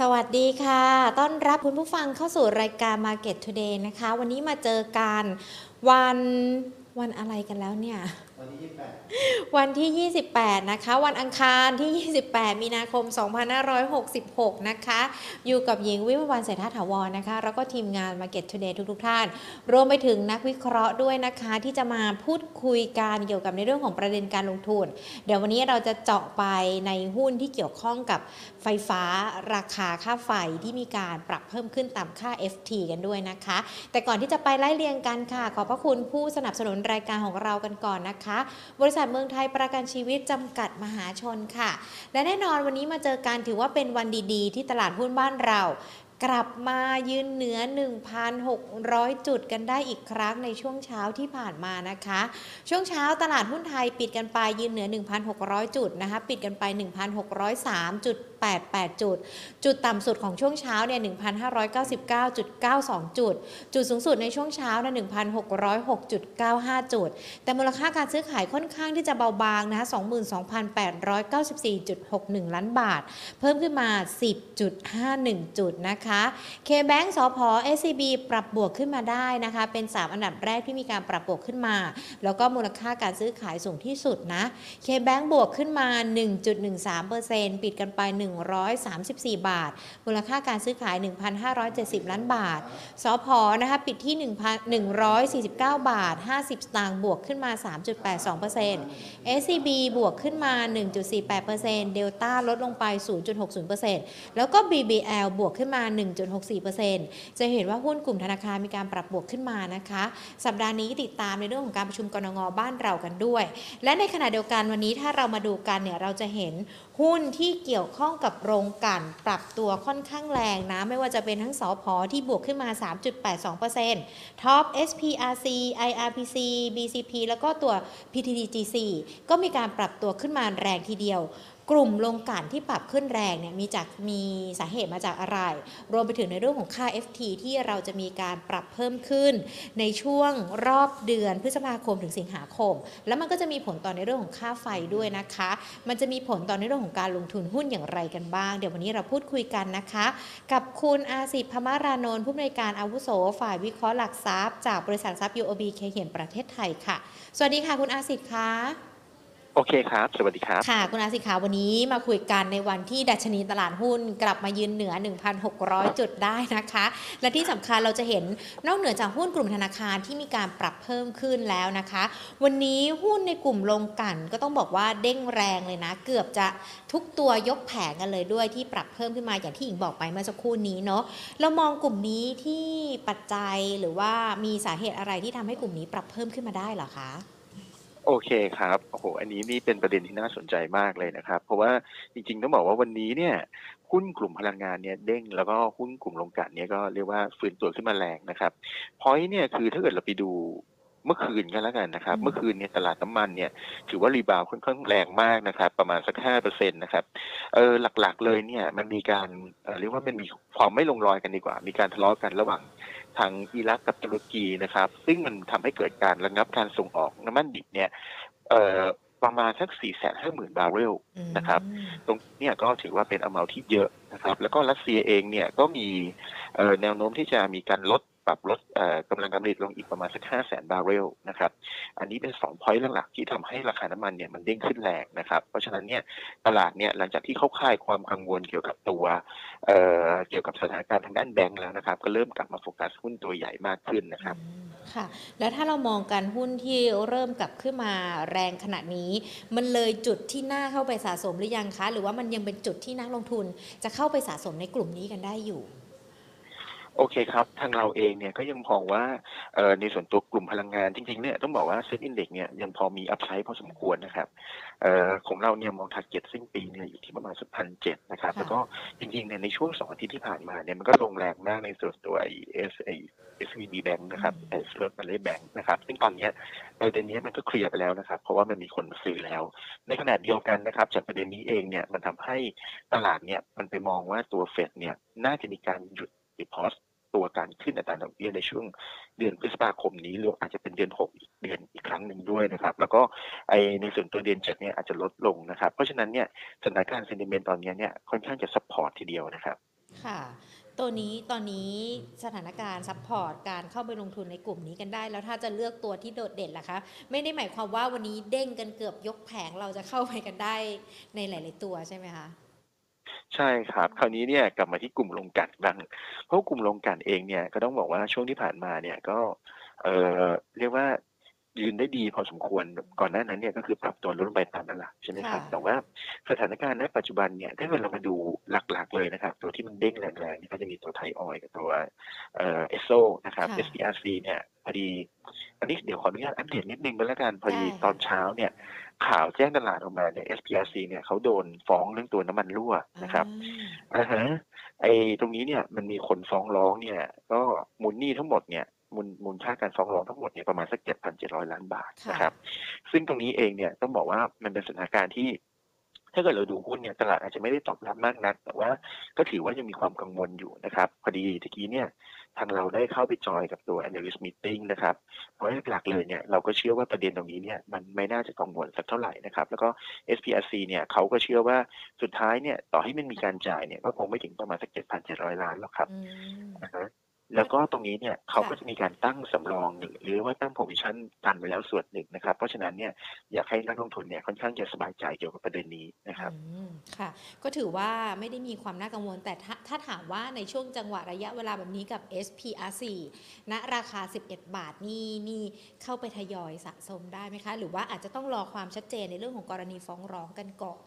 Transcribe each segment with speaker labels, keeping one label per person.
Speaker 1: สวัสดีค่ะ ต้อนรับคุณผู้ฟังเข้าสู่รายการ Market Today นะคะ วันนี้มาเจอกันวันวันอะไรกันแล้วเนี่ย
Speaker 2: วันที่
Speaker 1: วันที่ 28 นะคะ วันอังคารที่ 28 มีนาคม 2566 นะคะ อยู่กับหญิงวิมวันเศรษฐาถาวรนะคะ แล้วก็ทีมงาน Market Today ทุกๆท่าน รวมไปถึงนักวิเคราะห์ด้วยนะคะ ที่จะมาพูดคุยกันเกี่ยวกับในเรื่องของประเด็นการลงทุน เดี๋ยววันนี้เราจะเจาะไปในหุ้นที่เกี่ยวข้องกับไฟฟ้าราคาค่าไฟที่มีการปรับเพิ่มขึ้นตามค่า FT กันด้วยนะคะ แต่ก่อนที่จะไปไล่เรียงกันค่ะ ขอบพระคุณผู้สนับสนุนรายการของเรากันก่อนนะคะบริษัทเมืองไทยประกันชีวิตจำกัดมหาชนค่ะ และแน่นอนวันนี้มาเจอกันถือว่าเป็นวันดีๆ ที่ตลาดหุ้นบ้านเรา กลับมายืนเหนือ 1,600 จุดกันได้อีกครั้งในช่วงเช้าที่ผ่านมานะคะ ช่วงเช้าตลาดหุ้นไทยปิดกันไปยืนเหนือ 1,600 จุดนะคะ ปิดกันไป 1,603.88 จุด จุดต่ำสุดของช่วงเช้าเนี่ย 1,599.92 จุด จุดสูงสุดในช่วงเช้าเนี่ย1,606.95 จุด แต่มูลค่าการซื้อขายค่อนข้างที่จะเบาบางนะคะ22,894.61 ล้านบาท เพิ่มขึ้นมา 10.51 จุดนะคะ K-Bank สพ SCB ปรับบวกขึ้นมาได้นะคะ เป็น 3 อันดับแรกที่มีการปรับบวกขึ้นมา แล้วก็มูลค่าการซื้อขายสูงที่สุดนะ K-Bank บวกขึ้นมา 1.13%ปิดกันไป 134 บาท มูลค่าการซื้อขาย 1,570 ล้านบาท สพนะคะปิดที่ 1,149 บาท 50 สตางค์บวกขึ้นมา 3.82% SCB บวกขึ้นมา 1.48%เดลต้าลดลงไป 0.60%แล้วก็ BBL บวกขึ้นมา1.64%จะเห็นว่าหุ้นกลุ่มธนาคารมีการปรับบวกขึ้นมานะคะ สัปดาห์นี้ติดตามในเรื่องของการประชุมกรงงบ้านเรากันด้วย และในขณะเดียวกันวันนี้ถ้าเรามาดูกันเนี่ยเราจะเห็นหุ้นที่เกี่ยวข้องกับโรงกลั่นปรับตัวค่อนข้างแรงนะ ไม่ว่าจะเป็นทั้งสอพอที่บวกขึ้นมา 3.82%ท็อป SPRC IRPC BCP แล้วก็ตัว PTTGC ก็มีการปรับตัวขึ้นมาแรงทีเดียว กลุ่มโรงกันที่ปรับขึ้นแรงเนี่ยมีจากมีสาเหตุมาจากอะไร รวมไปถึงในเรื่องของค่า FT ที่เราจะมีการปรับเพิ่มขึ้น ในช่วงรอบเดือนพฤษภาคมถึงสิงหาคม แล้วมันก็จะมีผลต่อในเรื่องของค่าไฟด้วยนะคะ มันจะมีผลต่อในเรื่องของการลงทุนหุ้นอย่างไรกันบ้าง เดี๋ยววันนี้เราพูดคุยกันนะคะ กับคุณอาสิทธิ์พมารานนท์ผู้อำนวยการอาวุโส ฝ่ายวิเคราะห์หลักทรัพย์จากบริษัททรัพย์ UOB เคเขียนประเทศไทยค่ะ สวัสดีค่ะคุณอาสิทธิ์คะ
Speaker 2: โอเคครับ สวัสดีครับ
Speaker 1: ค่ะ คุณอาสิขาวันนี้มาคุยกันในวันที่ดัชนีตลาดหุ้นกลับมายืนเหนือ 1,600 จุดได้นะคะ และที่สำคัญเราจะเห็นนอกเหนือจากหุ้นกลุ่มธนาคารที่มีการปรับเพิ่มขึ้นแล้วนะคะ วันนี้หุ้นในกลุ่มลงกันก็ต้องบอกว่าเด้งแรงเลยนะ เกือบจะทุกตัวยกแผงกันเลยด้วยที่ปรับเพิ่มขึ้นมาอย่างที่หญิงบอกไปเมื่อสักครู่นี้เนาะเรามองกลุ่มนี้ที่ปัจจัยหรือว่ามีสาเหตุอะไรที่ทำให้กลุ่มนี้ปรับเพิ่มขึ้นมาได้หรอคะ
Speaker 2: โอเคครับโอ้โหอันนี้นี่เป็นประเด็นที่น่าสนใจมากเลยนะครับ เพราะว่าจริงๆต้องบอกว่าวันนี้เนี่ยหุ้นกลุ่มพลังงานเนี่ยเด้งแล้วก็หุ้นกลุ่มโรงกลั่นเนี่ยก็เรียกว่าฟื้นตัวขึ้นมาแรงนะครับพอยเนี่ยคือถ้าเกิดเราไปดู เมื่อคืนกันแล้วกันนะครับ
Speaker 1: อืม
Speaker 2: เมื่อคืนเนี่ยตลาดน้ำมันเนี่ยถือว่ารีบาวด์ค่อนข้างแรงมากนะครับ ประมาณสักห้าเปอร์เซ็นต์นะครับเออหลักๆเลยเนี่ยมันมีการเอ่อเรียกว่ามันมีความไม่ลงรอยกันดีกว่า มีการทะเลาะกันระหว่างทางอิรักกับตุรกีนะครับ ซึ่งมันทำให้เกิดการระงับการส่งออกน้ำมันดิบเนี่ยเอ่อประมาณสัก 4 5 0 0 0 0 บาร์เรลนะครับ ตรงเนี้ก็ถือว่าเป็นอเมาที่เยอะนะครับ แล้วก็รัสเซียเองเนี่ยก็มีเอ่อแนวโน้มที่จะมีการลด ปรับลดเอ่อกำลังการผลิตลงอีกประมาณสัก5 0 0 0 0 0บาร์เรลนะครับ อันนี้เป็นสอง point หลักๆที่ทำให้ราคาน้ำมันเนี่ยมันเด้งขึ้นแรงนะครับ เพราะฉะนั้นเนี่ยตลาดเนี่ยหลังจากที่เขาคลายความกังวลเกี่ยวกับตัวเกี่ยวกับสถานการณ์ทางด้านแบงก์แล้วนะครับ ก็เริ่มกลับมาโฟกัสหุ้นตัวใหญ่มากขึ้นนะครับ
Speaker 1: ค่ะแล้วถ้าเรามองการหุ้นที่เริ่มกลับขึ้นมาแรงขนาดนี้ มันเลยจุดที่น่าเข้าไปสะสมหรือยังคะ หรือว่ามันยังเป็นจุดที่นักลงทุนจะเข้าไปสะสมในกลุ่มนี้กันได้อยู่
Speaker 2: โอเคครับทางเราเองเนี่ยก็ยังมองว่าเอ่อในส่วนตัวกลุ่มพลังงานจริงๆเนี่ยต้องบอกว่า SET Index เนี่ยยังพอมี upside พอสมควรนะครับเอ่อของเราเนี่ยมอง target สิ้นปีเนี่ยอยู่ที่ประมาณสักพันเจ็ดนะครับ
Speaker 1: ค่ะ
Speaker 2: แล้วก็จริงๆเนี่ยในช่วงสองอาทิตย์ที่ผ่านมาเนี่ยมันก็ลงแรงมากในส่วนตัวไอเอสไอ SVB Bank นะครับเอสเลิร์มาเลแบงค์นะครับซึ่งตอนเนี้ยประเด็นเนี้ยมันก็เคลียร์ไปแล้วนะครับ เพราะว่ามันมีคนมาซื้อแล้ว ในขณะเดียวกันนะครับจากประเด็นนี้เองเนี่ยมันทำให้ตลาดเนี่ยมันไปมองว่าตัวเฟดเนี่ยน่าจะมีการหยุด the pause ตัวการขึ้นอัตราดอกเบี้ยในช่วงเดือนพฤษภาคมนี้หรืออาจจะเป็นเดือนหกอีกเดือนอีกครั้งหนึ่งด้วยนะครับ แล้วก็ไอในส่วนตัวเดือนเจ็ดเนี่ยอาจจะลดลงนะครับ เพราะฉะนั้นเนี่ยสถานการณ์ sentiment ตอนนี้เนี่ยค่อนข้างจะ support ทีเดียวนะครับ
Speaker 1: ค่ะตัวนี้ตอนนี้สถานการณ์ support การเข้าไปลงทุนในกลุ่มนี้กันได้ แล้วถ้าจะเลือกตัวที่โดดเด่นล่ะคะไม่ได้หมายความว่าวันนี้เด้งกันเกือบยกแผงเราจะเข้าไปกันได้ในหลาย ๆ ตัวใช่ไหมคะ
Speaker 2: ใช่ครับ คราวนี้เนี่ยกลับมาที่กลุ่มโรงกลั่นบ้าง เพราะกลุ่มโรงกลั่นเองเนี่ยก็ต้องบอกว่าช่วงที่ผ่านมาเนี่ยก็เออเรียกว่ายืนได้ดีพอสมควรก่อนหน้านั้นเนี่ยก็คือปรับตัวลดลงไปตามนั้นแหละใช่ไหมครับ
Speaker 1: ค่ะ
Speaker 2: แต่ว่าสถานการณ์ณปัจจุบันเนี่ยถ้าเกิดเรามาดูหลักๆเลยนะครับ ตัวที่มันเด้งแรงๆเนี่ยก็จะมีตัวไทยออยล์กับตัวเอ่อเอสโซนะครับ
Speaker 1: ค่ะ
Speaker 2: SPRC เนี่ยพอดี อันนี้เดี๋ยวขออนุญาตอัปเดตนิดนึงก็แล้วกันพอดี
Speaker 1: ได้ค่ะ
Speaker 2: ตอนเช้าเนี่ย ข่าวแจ้งตลาดออกมาเนี่ย SPRC เนี่ยเขาโดนฟ้องเรื่องตัวน้ำมันรั่วนะครับ
Speaker 1: อ่า
Speaker 2: อ่าฮะไอ้ตรงนี้เนี่ยมันมีคนฟ้องร้องเนี่ย ก็มูลหนี้ทั้งหมดเนี่ยมูลมูลค่าการฟ้องร้องทั้งหมดเนี่ยประมาณสักเจ็ดพันเจ็ดร้อยล้านบาท
Speaker 1: ค่ะ
Speaker 2: นะครับ ซึ่งตรงนี้เองเนี่ยต้องบอกว่ามันเป็นสถานการณ์ที่ ถ้าเกิดเราดูหุ้นเนี่ยตลาดอาจจะไม่ได้ตอบรับมากนัก แต่ว่าก็ถือว่ายังมีความกังวลอยู่นะครับ พอดีตะกี้เนี่ย ทางเราได้เข้าไปจอยกับตัว analyst meeting นะครับเพราะหลักๆเลยเนี่ยเราก็เชื่อว่าประเด็นตรงนี้เนี่ยมันไม่น่าจะกังวลสักเท่าไหร่นะครับ แล้วก็ SPRC เนี่ยเขาก็เชื่อว่าสุดท้ายเนี่ยต่อให้มันมีการจ่ายเนี่ยก็คงไม่ถึงประมาณสักเจ็ดพันเจ็ดร้อยล้านหรอกครับ
Speaker 1: อืม
Speaker 2: นะฮะ แล้วก็ตรงนี้เนี่ยเขาก็
Speaker 1: ค่ะ
Speaker 2: จะมีการตั้งสำรองหนึ่งหรือว่าตั้ง position กันไว้แล้วส่วนหนึ่งนะครับ เพราะฉะนั้นเนี่ยอยากให้นักลงทุนเนี่ยค่อนข้างจะสบายใจเกี่ยวกับประเด็นนี้นะครับ
Speaker 1: อืมค่ะ ก็ถือว่าไม่ได้มีความน่ากังวล แต่ถ้าถ้าถามว่าในช่วงจังหวะระยะเวลาแบบนี้กับ SPR4 ณราคา 11 บาทนี่นี่เข้าไปทยอยสะสมได้ไหมคะ หรือว่าอาจจะต้องรอความชัดเจนในเรื่องของกรณีฟ้องร้องกันก่อน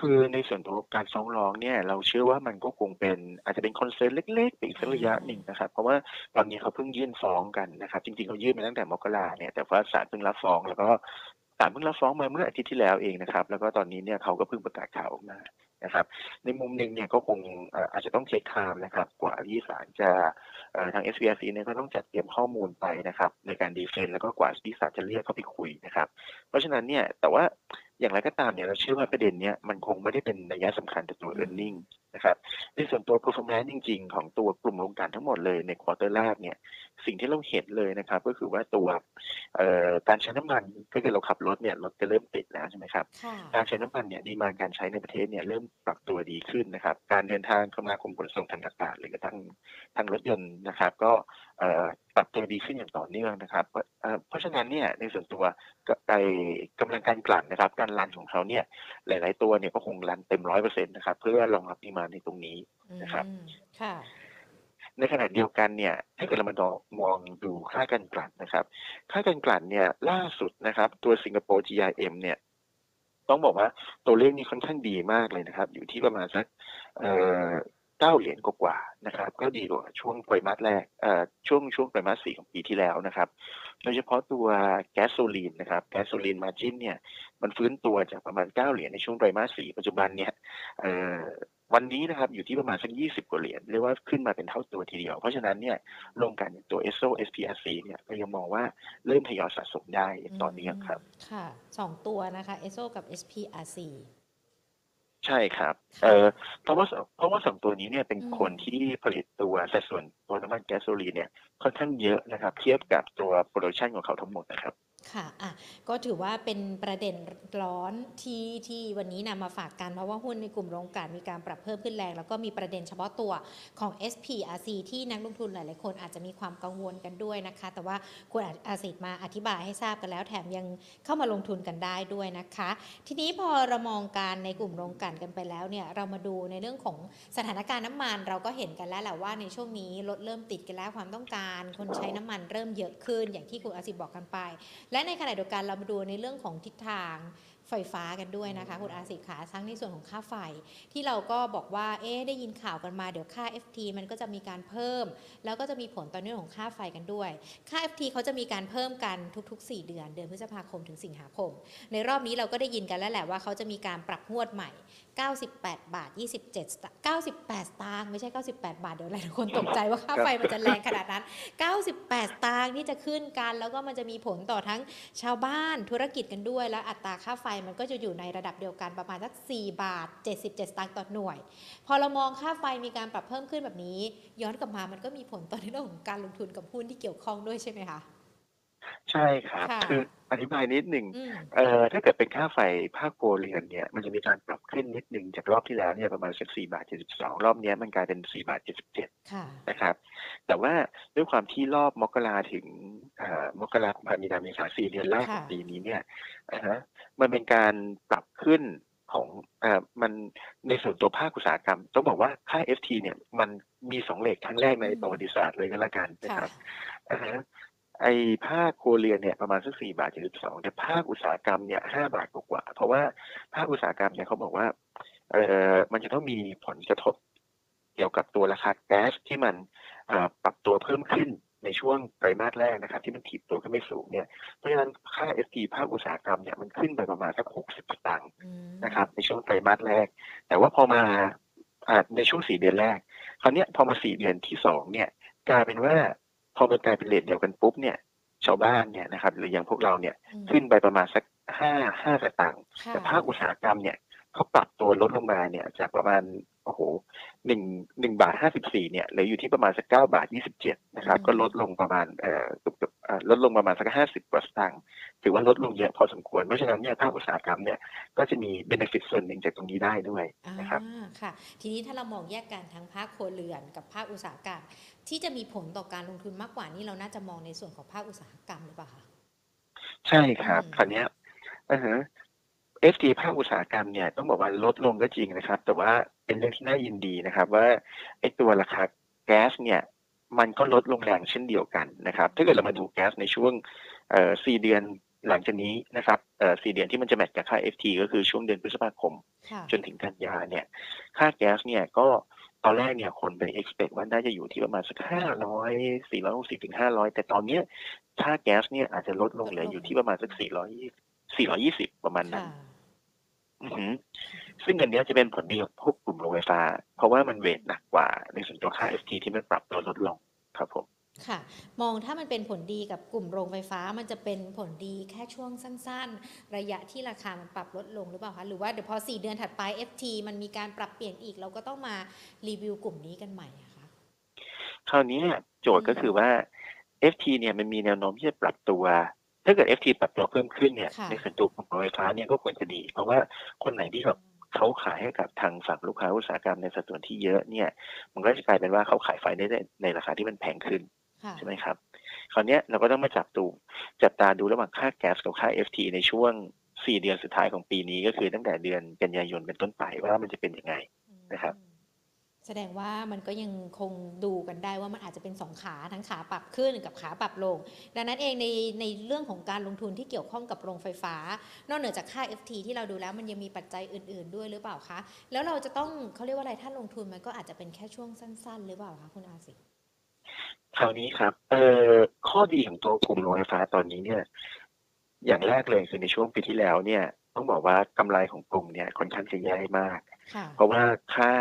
Speaker 2: คือในส่วนตัวการฟ้องร้องเนี่ยเราเชื่อว่ามันก็คงเป็นอาจจะเป็น concern เล็กๆไปอีกสักระยะหนึ่งนะครับ เพราะว่าตอนนี้เขาเพิ่งยื่นฟ้องกันนะครับ จริงๆเขายื่นมาตั้งแต่มกราเนี่ยแต่ว่าศาลเพิ่งรับฟ้องแล้วก็ศาลเพิ่งรับฟ้องมาเมื่ออาทิตย์ที่แล้วเองนะครับ แล้วก็ตอนนี้เนี่ยเขาก็เพิ่งประกาศข่าวออกมานะครับ ในมุมหนึ่งเนี่ยก็คงอาจจะต้อง take time นะครับ กว่าที่ศาลจะเอ่อทาง SPRC เนี่ยก็ต้องจัดเตรียมข้อมูลไปนะครับ ในการ defend แล้วก็กว่าที่ศาลจะเรียกเข้าไปคุยนะครับ เพราะฉะนั้นเนี่ยแต่ว่า อย่างไรก็ตามเนี่ยเราเชื่อว่าประเด็นเนี้ยมันคงไม่ได้เป็นนัยสำคัญต่อตัว e a r n i n g นะครับในส่วนตัว performance จริง ๆ ของตัวกลุ่มโรงกลั่นทั้งหมดเลยใน quarter แรกเนี่ย สิ่งที่เราเห็นเลยนะครับ ก็คือว่าตัวเอ่อการใช้น้ำมันก็คือเราขับรถเนี่ยรถจะเริ่มติดแล้วใช่ไหมครับ
Speaker 1: ค่ะ
Speaker 2: การใช้น้ำมันเนี่ย demand การใช้ในประเทศเนี่ยเริ่มปรับตัวดีขึ้นนะครับ การเดินทางคมนาคมขนส่งทางอากาศหรือกระทั่งทางรถยนต์นะครับ ก็เอ่อปรับตัวดีขึ้นอย่างต่อเนื่องนะครับ เพราะเอ่อเพราะฉะนั้นเนี่ยในส่วนตัวก็ไอกำลังการกลั่นนะครับ การรันของเขาเนี่ยหลาย ๆ ตัวเนี่ยก็คงรันเต็มร้อยเปอร์เซ็นต์นะครับ เพื่อรองรับดีมานในตรงนี้นะครับ
Speaker 1: อืมค่ะ
Speaker 2: ในขณะเดียวกันเนี่ยถ้าเกิดเรามาดอมองดูค่าการกลั่นนะครับ ค่าการกลั่นเนี่ยล่าสุดนะครับ ตัวสิงคโปร์ GRM เนี่ยต้องบอกว่าตัวเลขนี้ค่อนข้างดีมากเลยนะครับ อยู่ที่ประมาณสักเก้าเหรียญกว่าๆนะครับ ก็ดีกว่าช่วงไตรมาสแรกช่วงช่วงไตรมาสสี่ของปีที่แล้วนะครับ โดยเฉพาะตัวแก๊สโซลีนนะครับแก๊สโซลีนมาจินเนี่ยมันฟื้นตัวจากประมาณเก้าเหรียญในช่วงไตรมาสสี่ปัจจุบันเนี่ย วันนี้นะครับอยู่ที่ประมาณสักยี่สิบกว่าเหรียญเรียกว่าขึ้นมาเป็นเท่าตัวทีเดียว เพราะฉะนั้นเนี่ยโรงกลั่นอย่างตัว ESSO SPRC เนี่ยก็ยังมองว่าเริ่มทยอยสะสมได้อย่างต่อเนื่องครับ
Speaker 1: ค่ะสองตัวนะคะ ESO กับ SPRC
Speaker 2: ใช่ครับ
Speaker 1: ค่ะ
Speaker 2: เออเพราะว่าเพราะว่าสองตัวนี้เนี่ยเป็น
Speaker 1: อืม
Speaker 2: คนที่ผลิตตัวสัดส่วนตัวน้ำมันแก๊สโซลีนเนี่ยค่อนข้างเยอะนะครับ เทียบกับตัว production ของเขาทั้งหมดนะครับ
Speaker 1: ค่ะอะ ก็ถือว่าเป็นประเด็นร้อนที่ที่วันนี้นำมาฝากกัน เพราะว่าหุ้นในกลุ่มโรงกลั่นมีการปรับเพิ่มขึ้นแรง แล้วก็มีประเด็นเฉพาะตัวของ SPRC ที่นักลงทุนหลาย ๆ คนอาจจะมีความกังวลกันด้วยนะคะ แต่ว่าคุณอาสิทธิ์มาอธิบายให้ทราบกันแล้ว แถมยังเข้ามาลงทุนกันได้ด้วยนะคะ ทีนี้พอเรามองการในกลุ่มโรงกลั่นกันไปแล้วเนี่ยเรามาดูในเรื่องของสถานการณ์น้ำมัน เราก็เห็นกันแล้วแหละว่าในช่วงนี้รถเริ่มติดกันแล้วความต้องการ คนใช้น้ำมันเริ่มเยอะขึ้นอย่างที่คุณอาสิทธิ์บอกกันไปและในขณะเดียวกันเรามาดูในเรื่องของทิศทาง ไฟฟ้ากันด้วยนะคะคุณอาสิขาทั้งในส่วนของค่าไฟ ที่เราก็บอกว่าเอ๊ได้ยินข่าวกันมาเดี๋ยวค่า FT มันก็จะมีการเพิ่ม แล้วก็จะมีผลต่อเนื่องของค่าไฟกันด้วย ค่า FT เขาจะมีการเพิ่มกันทุก ๆ 4 เดือน เดือนพฤษภาคมถึงสิงหาคม ในรอบนี้เราก็ได้ยินกันแล้วแหละว่าเขาจะมีการปรับงวดใหม่ 98 บาท 27สตางค์98 สตางค์ไม่ใช่ 98 บาทเดี๋ยวหลายคนตกใจว่าค่าไฟมันจะแรงขนาดนั้น 98 สตางค์ที่จะขึ้นกัน แล้วก็มันจะมีผลต่อทั้งชาวบ้านธุรกิจกันด้วยและอัตราค่าไฟมันก็จะอยู่ในระดับเดียวกันประมาณสัก 4 บาท 77 สตางค์ต่อหน่วย พอเรามองค่าไฟมีการปรับเพิ่มขึ้นแบบนี้ ย้อนกลับมามันก็มีผลต่อในเรื่องของการลงทุนกับหุ้นที่เกี่ยวข้องด้วยใช่ไหมคะ
Speaker 2: ใช่ครับ
Speaker 1: ค่ะ
Speaker 2: คืออธิบายนิดหนึ่ง
Speaker 1: อืม
Speaker 2: เอ่อถ้าเกิดเป็นค่าไฟภาคครัวเรือนเนี่ยมันจะมีการปรับขึ้นนิดหนึ่งจากรอบที่แล้วเนี่ยประมาณสัก4บาท72รอบเนี้ยมันกลายเป็น4บาท77
Speaker 1: ค่ะ
Speaker 2: นะครับแต่ว่าด้วยความที่รอบมกราถึงเอ่อมกราคมพามีนาเมษาสี่เดือนแรกของ
Speaker 1: ค่ะ
Speaker 2: ปีนี้เนี่ยอ่าฮะ มันเป็นการปรับขึ้นของเอ่อมันในส่วนตัวภาคอุตสาหกรรม ต้องบอกว่าค่า FT เนี่ยมันมีสองเลขครั้งแรกในประวัติศาสตร์เลยก็แล้วกันนะ
Speaker 1: ค่ะ
Speaker 2: ครับอ่าฮะไอ้ภาคครัวเรือนเนี่ยประมาณสักสี่บาทเจ็ดสิบสองแต่ภาคอุตสาหกรรมเนี่ยห้าบาทกว่าๆเพราะว่าภาคอุตสาหกรรมเนี่ยเขาบอกว่าเออมันจะต้องมีผลกระทบเกี่ยวกับตัวราคาแก๊สที่มันเอ่อปรับตัวเพิ่มขึ้น ในช่วงไตรมาสแรกนะครับ ที่มันถีบตัวขึ้นไม่สูงเนี่ยเพราะฉะนั้นค่า FT ภาคอุตสาหกรรมเนี่ยมันขึ้นไปประมาณสักหกสิบสตางค์
Speaker 1: อืม
Speaker 2: นะครับ ในช่วงไตรมาสแรก แต่ว่าพอมาอ่าในช่วงสี่เดือนแรก คราวเนี้ยพอมาสี่เดือนที่สองเนี่ยกลายเป็นว่าพอมันกลายเป็นเลทเดียวกันปุ๊บเนี่ยชาวบ้านเนี่ยนะครับหรืออย่างพวกเราเนี่ย
Speaker 1: อืม
Speaker 2: ขึ้นไปประมาณสักห้าห้าสตางค์
Speaker 1: ค่ะ
Speaker 2: แต่ภาคอุตสาหกรรมเนี่ยเขาปรับตัวลดลงมาเนี่ยจากประมาณ โอ้โหหนึ่งหนึ่งบาทห้าสิบสี่เนี่ยเหลืออยู่ที่ประมาณสักเก้าบาทยี่สิบเจ็ดนะครับ ก็ลดลงประมาณเอ่อเกือบเกือบเอ่อลดลงประมาณสักห้าสิบกว่าสตางค์ถือว่าลดลงเยอะพอสมควร เพราะฉะนั้นเนี่ยภาคอุตสาหกรรมเนี่ยก็จะมีเบนฟิตส่วนหนึ่งจากตรงนี้ได้ด้วย
Speaker 1: อ่า
Speaker 2: นะครับ
Speaker 1: ค่ะ ทีนี้ถ้าเรามองแยกกันทั้งภาคครัวเรือนกับภาคอุตสาหกรรม ที่จะมีผลต่อการลงทุนมากกว่านี่เราน่าจะมองในส่วนของภาคอุตสาหกรรมหรือเปล่าคะ
Speaker 2: ใช่ครับ
Speaker 1: อืม
Speaker 2: คราวเนี้ยอ่าฮะ FT ภาคอุตสาหกรรมเนี่ยต้องบอกว่าลดลงก็จริงนะครับ แต่ว่าเป็นเรื่องที่น่ายินดีนะครับ ว่าไอ้ตัวราคาแก๊สเนี่ยมันก็ลดลงแรงเช่นเดียวกันนะครับ ถ้าเกิดเรามาดูแก๊สในช่วงเอ่อสี่เดือนหลังจากนี้นะครับเอ่อสี่เดือนที่มันจะแมทกับค่า FT ก็คือช่วงเดือนพฤษภาคม
Speaker 1: ค่ะ
Speaker 2: จนถึงกันยาเนี่ย ค่าแก๊สเนี่ยก็ตอนแรกเนี่ยคนไป expect ว่าน่าจะอยู่ที่ประมาณสักห้าร้อยสี่ร้อยหกสิบถึงห้าร้อยแต่ตอนเนี้ยค่าแก๊สเนี่ยอาจจะลดลงเหลืออยู่ที่ประมาณสักสี่ร้อยสี่ร้อยี่สิบประมาณนั้
Speaker 1: ค่ะ
Speaker 2: นอือหือ ซึ่งอันเนี้ยจะเป็นผลดีกับพวกกลุ่มโรงไฟฟ้า เพราะว่ามันเวทหนักกว่าในส่วนตัวค่า FT ที่มันปรับตัวลดลงครับผม
Speaker 1: ค่ะ มองถ้ามันเป็นผลดีกับกลุ่มโรงไฟฟ้ามันจะเป็นผลดีแค่ช่วงสั้น ๆ ระยะที่ราคามันปรับลดลงหรือเปล่าคะหรือว่าเดี๋ยวพอ 4 เดือนถัดไป FT มันมีการปรับเปลี่ยนอีก เราก็ต้องมารีวิวกลุ่มนี้กันใหม่อะคะ
Speaker 2: คราวนี้โจทย์ก็คือว่า FT เนี่ยมันมีแนวโน้มที่จะปรับตัว ถ้าเกิด FT ปรับตัวเพิ่มขึ้นเนี่ย
Speaker 1: ค่ะ
Speaker 2: ในส่วนตัวของโรงไฟฟ้าเนี่ยก็ควรจะดี เพราะว่าคนไหนที่แบบเขาขายให้กับทางฝั่งลูกค้าอุตสาหกรรมในสัดส่วนที่เยอะเนี่ย มันก็จะกลายเป็นว่าเขาขายไฟได้ในราคาที่มันแพงขึ้น
Speaker 1: ค่ะ
Speaker 2: ใช่ไหมครับ คราวเนี้ยเราก็ต้องมาจับตูจับตาดูระหว่างค่าแก๊สกับค่า FT ในช่วง 4 เดือนสุดท้ายของปีนี้ก็คือตั้งแต่เดือนกันยายนเป็นต้นไปว่ามันจะเป็นยังไงนะครับ
Speaker 1: อืม แสดงว่ามันก็ยังคงดูกันได้ว่ามันอาจจะเป็นสองขาทั้งขาปรับขึ้นกับขาปรับลง ดังนั้นเองในในเรื่องของการลงทุนที่เกี่ยวข้องกับโรงไฟฟ้า นอกเหนือจากค่า FT ที่เราดูแล้วมันยังมีปัจจัยอื่น ๆ ด้วยหรือเปล่าคะ แล้วเราจะต้องเขาเรียกว่าอะไรถ้าลงทุนมันก็อาจจะเป็นแค่ช่วงสั้น ๆ หรือเปล่าคะคุณอาสิ
Speaker 2: คราวนี้ครับเอ่อข้อดีของตัวกลุ่มโรงไฟฟ้าตอนนี้เนี่ย อย่างแรกเลยคือในช่วงปีที่แล้วเนี่ย ต้องบอกว่ากำไรของกลุ่มเนี่ยค่อนข้างจะแย่มาก
Speaker 1: ค่ะ
Speaker 2: เพราะว่าค่า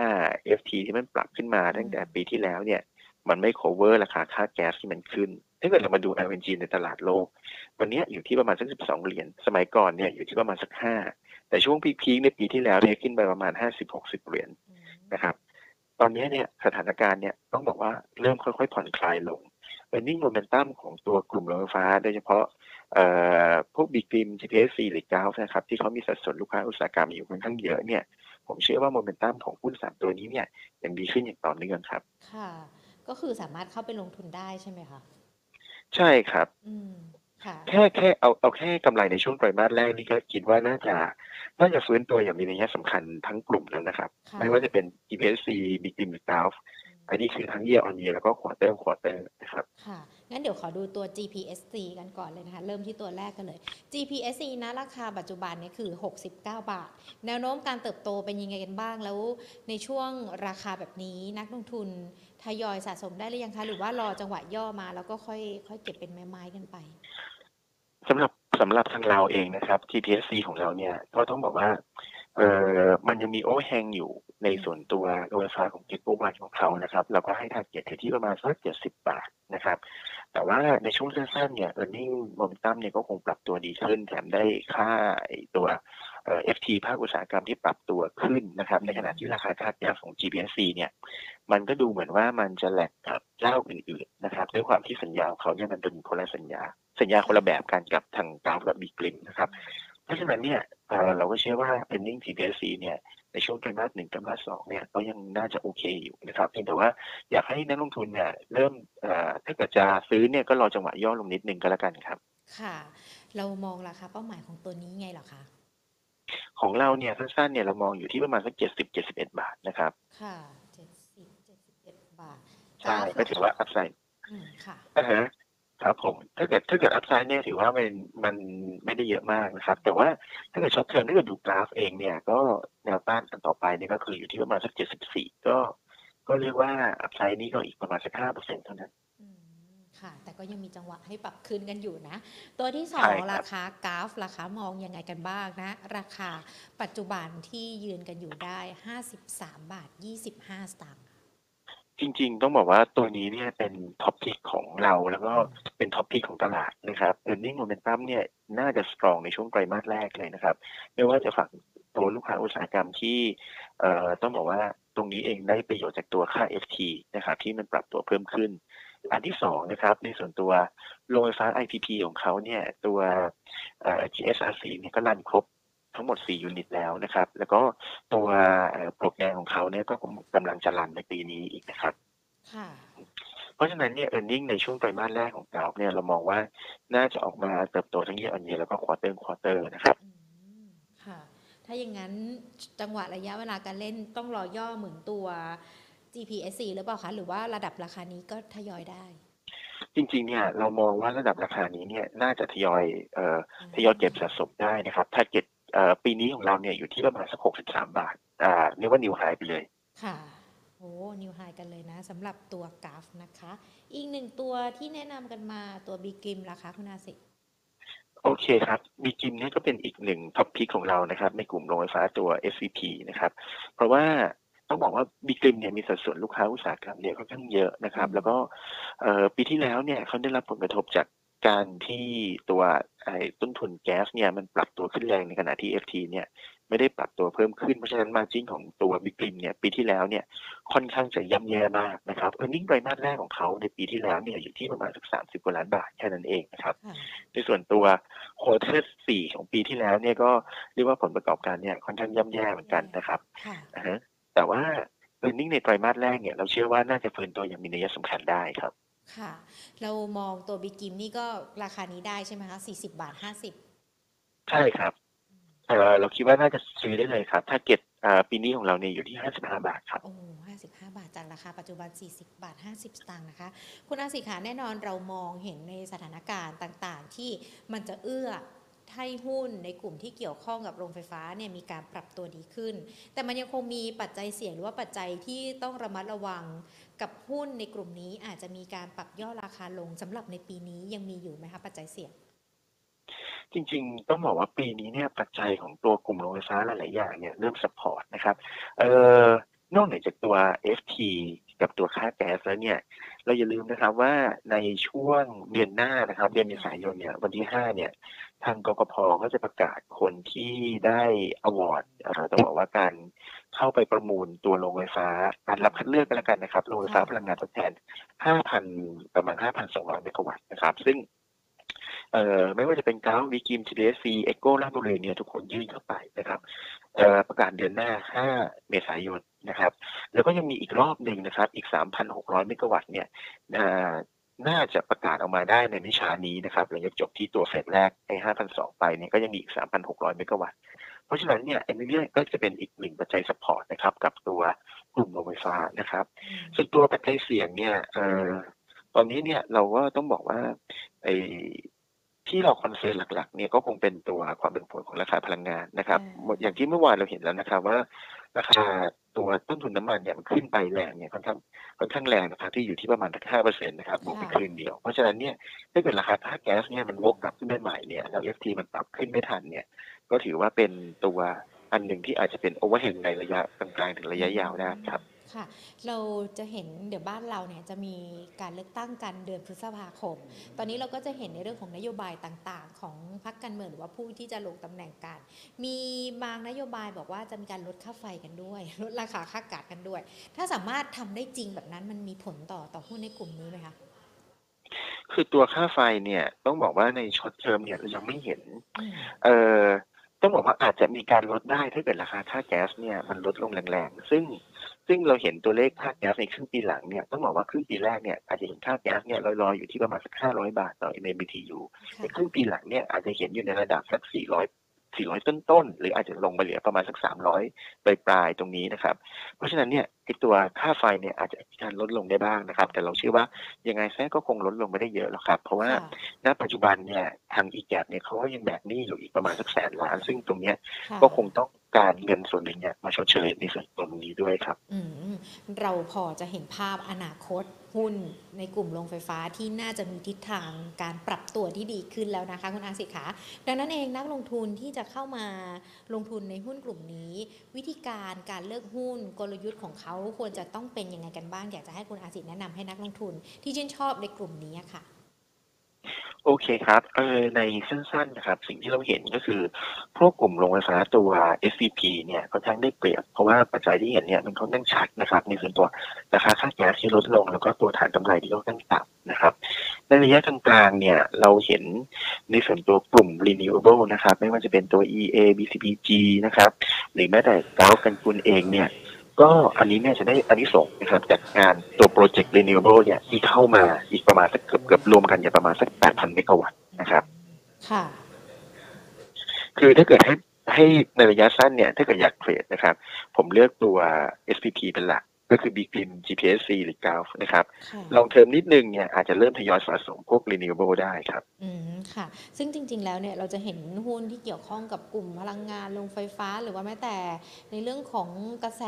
Speaker 2: FT ที่มันปรับขึ้นมาตั้งแต่ปีที่แล้วเนี่ย มันไม่ cover ราคาค่าแก๊สที่มันขึ้น ถ้าเกิดเรามาดู LNG ในตลาดโลก วันเนี้ยอยู่ที่ประมาณสัก12เหรียญ สมัยก่อนเนี่ยอยู่ที่ประมาณสัก5แต่ช่วงพีคๆในปีที่แล้วเนี่ยขึ้นไปประมาณ50-60เหรียญ
Speaker 1: อืม
Speaker 2: นะครับ ตอนนี้เนี่ยสถานการณ์เนี่ยต้องบอกว่าเริ่มค่อยๆผ่อนคลายลง earning momentum ของตัวกลุ่มโรงไฟฟ้า โดยเฉพาะเอ่อพวก Big Film GPSC หรือ g a l f นะครับ ที่เขามีสัดส่วนลูกค้าอุตสาหกรรมอยู่ค่อนข้างเยอะเนี่ย ผมเชื่อว่าโมเมนตัมของหุ้นสามตัวนี้เนี่ยยังดีขึ้นอย่างต่อเนื่องครับ
Speaker 1: ค่ะ ก็คือสามารถเข้าไปลงทุนได้ใช่ไหมคะ
Speaker 2: ใช่ครับ
Speaker 1: อืมค่ะ
Speaker 2: แค่แค่เอาเอาแค่กำไรในช่วงไตรมาสแรกนี่ก็คิดว่าน่าจะน่าจะฟื้นตัวอย่างมีนัยสำคัญทั้งกลุ่มแล้วนะครับ
Speaker 1: ค่ะ
Speaker 2: ไม่ว่าจะเป็น GPSC Big Film หรือ g a l f อันนี้คือทั้ง year on year แล้วก็ quarter on quarter นะครับ
Speaker 1: ค่ะ งั้นเดี๋ยวขอดูตัว GPSC กันก่อนเลยนะคะ เริ่มที่ตัวแรกกันเลย GPSC นะราคาปัจจุบันเนี่ยคือ 69 บาท แนวโน้มการเติบโตเป็นยังไงกันบ้างแล้ว ในช่วงราคาแบบนี้นักลงทุนทยอยสะสมได้หรือยังคะ หรือว่ารอจังหวะย่อมาแล้วก็ค่อยค่อยเก็บเป็นไม้ๆกันไป
Speaker 2: สำหรับสำหรับทางเราเองนะครับ GPSC ของเราเนี่ยก็ต้องบอกว่าเออมันยังมี overhang อยู่ ในส่วนตัวโรงไฟฟ้าของ Gheco-One ของเขานะครับเราก็ให้ target ที่ประมาณสักเจ็ดสิบบาทนะครับ แต่ว่าในช่วงสั้นๆเนี่ย earning momentum เนี่ยก็คงปรับตัวดีขึ้น แถมได้ค่าตัวเอ่อ FT ภาคอุตสาหกรรมที่ปรับตัวขึ้นนะครับ ในขณะที่ราคาค่าแก๊สของ GPSC เนี่ย มันก็ดูเหมือนว่ามันจะแหลกกับเจ้าอื่นๆนะครับ ด้วยความที่สัญญาของเขาเนี่ยมันเป็นคนละสัญญา สัญญาคนละแบบกันกับทางกราฟกับบีกริมนะครับ เพราะฉะนั้นเนี่ยเราก็เชื่อว่า earning TPSC เนี่ย ในช่วงไตรมาสหนึ่งไตรมาสสองเนี่ยก็ยังน่าจะโอเคอยู่นะครับเพียงแต่ว่าอยากให้นักลงทุนเนี่ยเริ่มเอ่อถ้าเกิดจะซื้อเนี่ยก็รอจังหวะย่อลงนิดนึงก็แล้วกันครับ
Speaker 1: ค่ะ เรามองราคาเป้าหมายของตัวนี้ไงเหรอคะ
Speaker 2: ของเราเนี่ยสั้นๆเนี่ยเรามองอยู่ที่ประมาณสักเจ็ดสิบเจ็ดสิบเอ็ดบาทนะครับ
Speaker 1: ค่ะเจ็ดสิบเจ็ดสิบเอ็ดบาท
Speaker 2: ใช่ก็ถือว่า upside
Speaker 1: อืมค่ะ
Speaker 2: อ่าฮะ ครับผมถ้าเกิดถ้าเกิด upside เนี่ยถือว่ามันมันไม่ได้เยอะมากนะครับ แต่ว่าถ้าเกิด short term ถ้าเกิดดูกราฟเองเนี่ย ก็แนวต้านอันต่อไปเนี่ยก็คืออยู่ที่ประมาณสักเจ็ดสิบสี่ก็ก็เรียกว่า upside นี่ก็อีกประมาณสักห้าเปอร์เซ็นต์เท่านั้น
Speaker 1: อืมค่ะ แต่ก็ยังมีจังหวะให้ปรับขึ้นกันอยู่นะ ตัวที่สอ
Speaker 2: ใช่ครับ
Speaker 1: ราคา GULF ราคามองยังไงกันบ้างนะ ราคาปัจจุบันที่ยืนกันอยู่ได้ 53 บาท 25 สตางค์
Speaker 2: จริงๆ ต้องบอกว่าตัวนี้เนี่ยเป็น top pick ของเราแล้วก็เป็น top pick ของตลาดนะครับ earning momentum เนี่ยน่าจะ strong ในช่วงไตรมาสแรกเลยนะครับ ไม่ว่าจะฝั่งตัวลูกค้าอุตสาหกรรมที่เอ่อต้องบอกว่าตรงนี้เองได้ประโยชน์จากตัวค่า FT นะครับที่มันปรับตัวเพิ่มขึ้น อันที่สองนะครับในส่วนตัวโรงไฟฟ้า IPP ของเขาเนี่ยตัวเอ่อ GSRC เนี่ยก็รันครบ ทั้งหมด 4 ยูนิตแล้วนะครับ แล้วก็ตัวเอ่อโปรแกรมของเขาเนี่ยก็กำลังจะรันในปีนี้อีกนะครับ
Speaker 1: ค่ะ
Speaker 2: เพราะฉะนั้นเนี่ย e a r n i n g ในช่วงไตรมาสแรกของกราฟเนี่ยเรามองว่าน่าจะออกมาเติบโตทั้ง year on year แล้วก็ quarter on quarter นะครับ
Speaker 1: อืมค่ะ ถ้าอย่างนั้นจังหวะระยะเวลาการเล่นต้องรอย่อเหมือนตัว GPSC หรือเปล่าคะ หรือว่าระดับราคานี้ก็ทยอยได้
Speaker 2: จริงๆ เนี่ยเรามองว่าระดับราคานี้เนี่ยน่าจะทยอยเอ่อทยอยเก็บสะสมได้นะครับ ถ้าเก็บเอ่อ ปีนี้ของเราเนี่ยอยู่ที่ประมาณสัก63บาทอ่าเรียกว่านิวไฮไปเลย
Speaker 1: ค่ะโอ้นิวไฮกันเลยนะสำหรับตัวกราฟนะคะ อีกหนึ่งตัวที่แนะนำกันมาตัวบีกิมราคาคุณอาสิ
Speaker 2: โอเคครับบีกิมเนี่ยก็เป็นอีกหนึ่งท็อปพิกของเรานะครับ ในกลุ่มโรงไฟฟ้าตัว SCP นะครับ เพราะว่าต้องบอกว่าบีกิมเนี่ยมีสัดส่วนลูกค้าอุตสาหกรรมเนี่ยค่อนข้างเยอะนะครับ แล้วก็เอ่อปีที่แล้วเนี่ยเขาได้รับผลกระทบจาก การที่ตัวไอ้ต้นทุนแก๊สเนี่ยมันปรับตัวขึ้นแรงในขณะที่ FT เนี่ยไม่ได้ปรับตัวเพิ่มขึ้น เพราะฉะนั้นมาจิ้นของตัวบิกริมเนี่ยปีที่แล้วเนี่ยค่อนข้างจะย่ำแย่มากนะครับเออร์เน็งไตรมาสแรกของเขาในปีที่แล้วเนี่ยอยู่ที่ประมาณสักสามสิบกว่าล้านบาทแค่นั้นเองนะครับ
Speaker 1: ค่ะ
Speaker 2: ในส่วนตัวquarter สี่ของปีที่แล้วเนี่ยก็เรียกว่าผลประกอบการเนี่ยค่อนข้างย่ำแย่เหมือนกันนะครับ
Speaker 1: ค่ะ
Speaker 2: อ่าฮะแต่ว่า earning ในไตรมาสแรกเนี่ยเราเชื่อว่าน่าจะฟื้นตัวอย่างมีนัยสำคัญได้ครับ
Speaker 1: ค่ะ เรามองตัว BGRIM นี่ก็ราคานี้ได้ใช่ไหมคะ40บาท50
Speaker 2: ใช่ครับเอ่อเราคิดว่าน่าจะซื้อได้เลยครับ target อ่าปีนี้ของเราเนี่ยอยู่ที่ 55 บาทครับ
Speaker 1: โอ้55 บาทจากราคาปัจจุบัน 40 บาท 50 สตางค์นะคะ คุณอาสิขาแน่นอนเรามองเห็นในสถานการณ์ต่างๆ ที่มันจะเอื้อให้หุ้นในกลุ่มที่เกี่ยวข้องกับโรงไฟฟ้าเนี่ยมีการปรับตัวดีขึ้น แต่มันยังคงมีปัจจัยเสี่ยงหรือว่าปัจจัยที่ต้องระมัดระวัง กับหุ้นในกลุ่มนี้อาจจะมีการปรับย่อราคาลงสำหรับในปีนี้ยังมีอยู่ไหมคะปัจจัยเสี่ยง
Speaker 2: จริงๆ ต้องบอกว่าปีนี้เนี่ยปัจจัยของตัวกลุ่มโรงไฟฟ้าหลายๆอย่างเนี่ยเริ่มสปอร์ตนะครับเอ่นอกเหนือจากตัว FT กับตัวค่าแก๊สแล้วเนี่ย เราอย่าลืมนะครับว่าในช่วงเดือนหน้านะครับ เดือนเมษายนเนี่ยวันที่ 5 เนี่ย ทางกกพก็จะประกาศคนที่ได้ award ต้องบอกว่าการเข้าไปประมูลตัวโรงไฟฟ้าการรับคัดเลือกกันแล้วกันนะครับโรงไฟฟ้าพลังงานทดแทน 5,000 ประมาณ 5,200 เมกะวัตต์นะครับ ซึ่งเอ่อไม่ว่าจะเป็น GULF BGRIM GPSC EGCO ราชบุรีเนี่ยทุกคนยื่นเข้าไปนะครับเอ่อประกาศเดือนหน้า 5 เมษายนนะครับ แล้วก็ยังมีอีกรอบหนึ่งนะครับ อีก 3,600 เมกะวัตต์เนี่ย น่าจะประกาศออกมาได้ในไม่ช้านี้นะครับหลังจากจบที่ตัวเฟสแรกไอ้5,200ไปเนี่ยก็ยังมีอีก 3,600 เมกะวัตต์ เพราะฉะนั้นเนี่ยไอ้เนี่ยก็จะเป็นอีกหนึ่งปัจจัยสปอร์ตนะครับกับตัวกลุ่มโรงไฟฟ้านะครับ ส่วนตัวปัจจัยเสี่ยงเนี่ยเอ่อตอนนี้เนี่ยเราก็ต้องบอกว่าไอ้ที่เรา concern หลักๆเนี่ยก็คงเป็นตัวความเป็นผลของราคาพลังงานนะครับ
Speaker 1: อืม
Speaker 2: อย่างที่เมื่อวานเราเห็นแล้วนะครับว่า ราคาตัวต้นทุนน้ำมันเนี่ยมันขึ้นไปแรงเนี่ยค่อนข้างค่อนข้างแรงนะครับที่อยู่ที่ประมาณห้าเปอร์เซ็นต์นะครับบวกไปครึ่งเดียว เพราะฉะนั้นเนี่ยถ้าเกิดราคาค่าแก๊สเนี่ยมันวกกลับขึ้นได้ใหม่เนี่ยแล้ว FT มันปรับขึ้นไม่ทันเนี่ย ก็ถือว่าเป็นตัวอันหนึ่งที่อาจจะเป็น overhang ในระยะกลางๆถึงระยะยาวได้ครับ
Speaker 1: ค่ะ เราจะเห็นเดี๋ยวบ้านเราเนี่ยจะมีการเลือกตั้งกันเดือนพฤษภาคม ตอนนี้เราก็จะเห็นในเรื่องของนโยบายต่างๆ ของพรรคการเมืองหรือว่าผู้ที่จะลงตำแหน่งกันมีบางนโยบายบอกว่าจะมีการลดค่าไฟกันด้วย ลดราคาค่าก๊าซกันด้วย ถ้าสามารถทำได้จริงแบบนั้นมันมีผลต่อต่อหุ้นในกลุ่มนี้ไหมคะ
Speaker 2: คือตัวค่าไฟเนี่ยต้องบอกว่าใน short term เนี่ยเรายังไม่เห็น
Speaker 1: อืม
Speaker 2: เอ่อต้องบอกว่าอาจจะมีการลดได้ถ้าเกิดราคาค่าแก๊สเนี่ยมันลดลงแรงๆ ซึ่ง ซึ่งเราเห็นตัวเลขค่าแก๊สในครึ่งปีหลังเนี่ยต้องบอกว่าครึ่งปีแรกเนี่ยอาจจะเห็นค่าแก๊สเนี่ยลอยๆอยู่ที่ประมาณสักห้าร้อยบาทต่อ MMBTU ใน
Speaker 1: ค่ะ
Speaker 2: ครึ่งปีหลังเนี่ยอาจจะเห็นอยู่ในระดับสักสี่ร้อยสี่ร้อยต้นๆหรืออาจจะลงไปเหลือประมาณสักสามร้อยปลายๆตรงนี้นะครับ เพราะฉะนั้นเนี่ยไอตัวค่าไฟเนี่ยอาจจะมีการลดลงได้บ้างนะครับ แต่เราเชื่อว่ายังไงแท้ก็คงลดลงไม่ได้เยอะหรอกครับ เพราะว่า
Speaker 1: ค่ะ
Speaker 2: ณปัจจุบันเนี่ยทางอีแกเนี่ยเขาก็ยังแบกหนี้อยู่อีกประมาณสักแสนล้าน ซึ่งตรงเนี้ย
Speaker 1: ค่ะ
Speaker 2: ก็คงต้อง การเงินส่วนหนึ่งเนี่ยมาชดเชยในส่วนตรงนี้ด้วยครับ
Speaker 1: อืเราพอจะเห็นภาพอนาคตหุ้นในกลุ่มโรงไฟฟ้าที่น่าจะมีทิศทางการปรับตัวที่ดีขึ้นแล้วนะคะ คุณอาสิทธิ์คะดังนั้นเองนักลงทุนที่จะเข้ามาลงทุนในหุ้นกลุ่มนี้ วิธีการการเลือกหุ้นกลยุทธ์ของเขาควรจะต้องเป็นยังไงกันบ้าง อยากจะให้คุณอาสิทแนะนำให้นักลงทุน ที่ชื่นชอบในกลุ่มนี้ค่ะ
Speaker 2: โอเคครับเออในสั้นๆนะครับ สิ่งที่เราเห็นก็คือ พวกกลุ่มโรงไฟฟ้าตัว SCP เนี่ยค่อนข้างได้เปรียบ เพราะว่าปัจจัยที่เห็นเนี่ยมันค่อนข้างชัดนะครับ ในส่วนตัวราคาค่าแก๊สที่ลดลง แล้วก็ตัวฐานกำไรที่ค่อนข้งต่ำนะครับในระยะกลางๆเนี่ยเราเห็นในส่วนตัวกลุ่ม renewable นะครับ ไม่ว่าจะเป็นตัว EA BCPG นะครับ หรือแม้แต่กรากันกุลเองเนี่ย ก็อันนี้เนี่ยจะได้อันนี้ส่งส์นะครับจากงานตัวโปรเจกต์ renewable เนี่ยที่เข้ามาอีกประมาณสักเกือบเกือบรวมกันเนี่ยประมาณสัก 8,000 เมกะวัตต์นะครับ
Speaker 1: ค่ะ
Speaker 2: คือถ้าเกิดให้ให้ในระยะสั้นเนี่ย ถ้าเกิดอยากเทรดนะครับ ผมเลือกตัว SPP เป็นหลัก ก็คือ b g r i m GPSC หรือ GALF นะครับ
Speaker 1: ค่ะ
Speaker 2: ลองเทอมนิดนึงเนี่ยอาจจะเริ่มทยอยสะสมพวก renewable ได้ครับ
Speaker 1: อืมค่ะ ซึ่งจริง ๆ แล้วเนี่ยเราจะเห็นหุ้นที่เกี่ยวข้องกับกลุ่มพลังงานโรงไฟฟ้า หรือว่าแม้แต่ในเรื่องของกระแส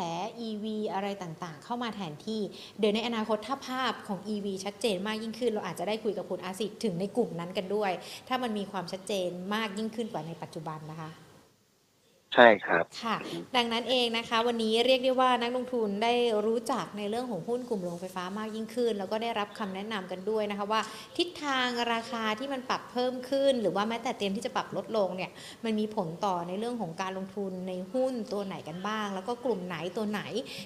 Speaker 1: EV อะไรต่างๆ เข้ามาแทนที่ เดี๋ยวในอนาคตถ้าภาพของ EV ชัดเจนมากยิ่งขึ้น เราอาจจะได้คุยกับคุณอาสิทธิ์ถึงในกลุ่มนั้นกันด้วย ถ้ามันมีความชัดเจนมากยิ่งขึ้นกว่าในปัจจุบันนะคะ
Speaker 2: ใช่ครับ
Speaker 1: ค่ะ ดังนั้นเองนะคะ วันนี้เรียกได้ว่านักลงทุนได้รู้จักในเรื่องของหุ้นกลุ่มโรงไฟฟ้ามากยิ่งขึ้น แล้วก็ได้รับคำแนะนำกันด้วยนะคะว่า ทิศทางราคาที่มันปรับเพิ่มขึ้น หรือว่าแม้แต่เตรียมที่จะปรับลดลงเนี่ยมันมีผลต่อในเรื่องของการลงทุนในหุ้นตัวไหนกันบ้าง แล้วก็กลุ่มไหนตัวไหน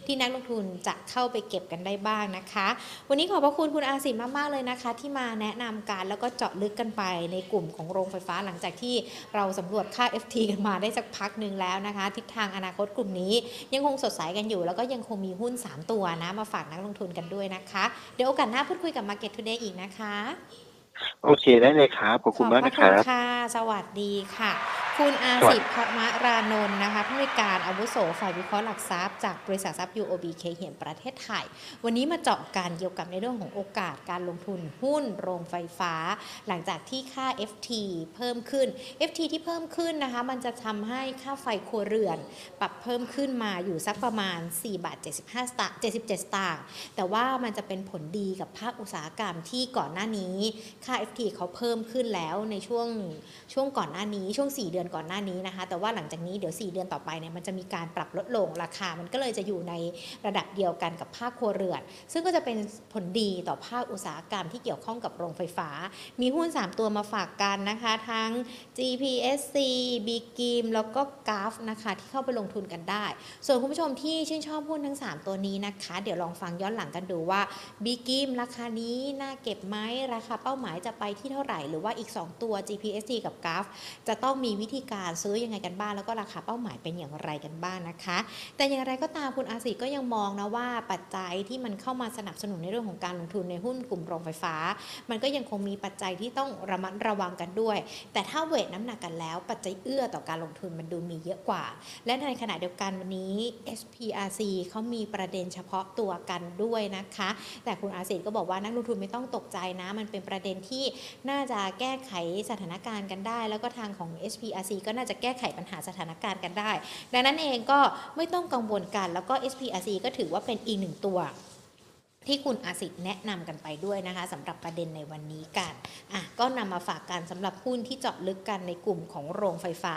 Speaker 1: ที่นักลงทุนจะเข้าไปเก็บกันได้บ้างนะคะ วันนี้ขอบพระคุณคุณอาสิมมากๆเลยนะคะ ที่มาแนะนำการแล้วก็เจาะลึกกันไปในกลุ่มของโรงไฟฟ้าหลังจากที่เราสำรวจค่า FT กันมาได้สักพักหนึ่งแล้วนะคะ ทิศทางอนาคตกลุ่มนี้ ยังคงสดใสกันอยู่ แล้วก็ยังคงมีหุ้น 3 ตัวนะ มาฝากนักลงทุนกันด้วยนะคะ เดี๋ยวโอกาสหน้าพูดคุยกับ Market Today อีกนะคะ
Speaker 2: โอเคได้เลยครับ ขอบคุณมาก
Speaker 1: ขอบ
Speaker 2: นะ
Speaker 1: พ
Speaker 2: ค
Speaker 1: ระ
Speaker 2: รั
Speaker 1: คุณ
Speaker 2: บ
Speaker 1: ค่ะ สวัสดีค่ะ คุณอาสิทธิ์พมรานนท์นะคะผู้ในวยการอาวุโสฝ่ายวิเคราะห์หลักทรัพย์จากบริษัททรัพย์ UOB เคเหียนประเทศไทย วันนี้มาเจาะการเกี่ยวกับในเรื่องของโอกาสการลงทุนหุ้นโรงไฟฟ้า หลังจากที่ค่า FT เพิ่มขึ้น FT ที่เพิ่มขึ้นนะคะมันจะทำให้ค่าไฟครัวเรือน ปรับเพิ่มขึ้นมาอยู่สักประมาณ4บาท75สตางค์77สตางค์แต่ว่ามันจะเป็นผลดีกับภาคอุตสาหกรรมที่ก่อนหน้านี้ ค่า FT เขาเพิ่มขึ้นแล้วในช่วงช่วงก่อนหน้านี้ช่วง 4 เดือนก่อนหน้านี้นะคะ แต่ว่าหลังจากนี้เดี๋ยว 4 เดือนต่อไปเนี่ยมันจะมีการปรับลดลงราคา มันก็เลยจะอยู่ในระดับเดียวกันกับภาคครัวเรือน ซึ่งก็จะเป็นผลดีต่อภาคอุตสาหกรรมที่เกี่ยวข้องกับโรงไฟฟ้า มีหุ้น 3 ตัวมาฝากกันนะคะ ทั้ง GPSC b g i m แล้วก็ GAF นะคะที่เข้าไปลงทุนกันได้ ส่วนคุณผู้ชมที่ชื่นชอบหุ้นทั้ง 3 ตัวนี้นะคะ เดี๋ยวลองฟังย้อนหลังกันดูว่า b g i m ราคานี้น่าเก็บไหมราคาเป้าหมายจะไปที่เท่าไหร่หรือว่าอีก 2 ตัว GPSC กับ GAF จะต้องมีวิธีการซื้อยังไงกันบ้างแล้วก็ราคาเป้าหมายเป็นอย่างไรกันบ้างนะคะ แต่อย่างไรก็ตามคุณอาศิก็ยังมองนะว่าปัจจัยที่มันเข้ามาสนับสนุนในเรื่องของการลงทุนในหุ้นกลุ่มโรงไฟฟ้า มันก็ยังคงมีปัจจัยที่ต้องระมัดระวังกันด้วย แต่ถ้าเวทน้ำหนักกันแล้ว ปัจจัยเอื้อต่อการลงทุนมันดูมีเยอะกว่า และในขณะเดียวกันวันนี้ SPRC เขามีประเด็นเฉพาะตัวกันด้วยนะคะ แต่คุณอาศิก็บอกว่านักลงทุนไม่ต้องตกใจนะ มันเป็นประเด็นที่น่าจะแก้ไขสถานการณ์กันได้ แล้วก็ทางของ SPRC ก็น่าจะแก้ไขปัญหาสถานการณ์กันได้ ดังนั้นเองก็ไม่ต้องกังวลกัน แล้วก็ SPRC ก็ถือว่าเป็นอีกหนึ่งตัว ที่คุณอาสิทธิ์แนะนำกันไปด้วยนะคะสำหรับประเด็นในวันนี้กันอะก็นำมาฝากกันสำหรับหุ้นที่เจาะลึกกันในกลุ่มของโรงไฟฟ้า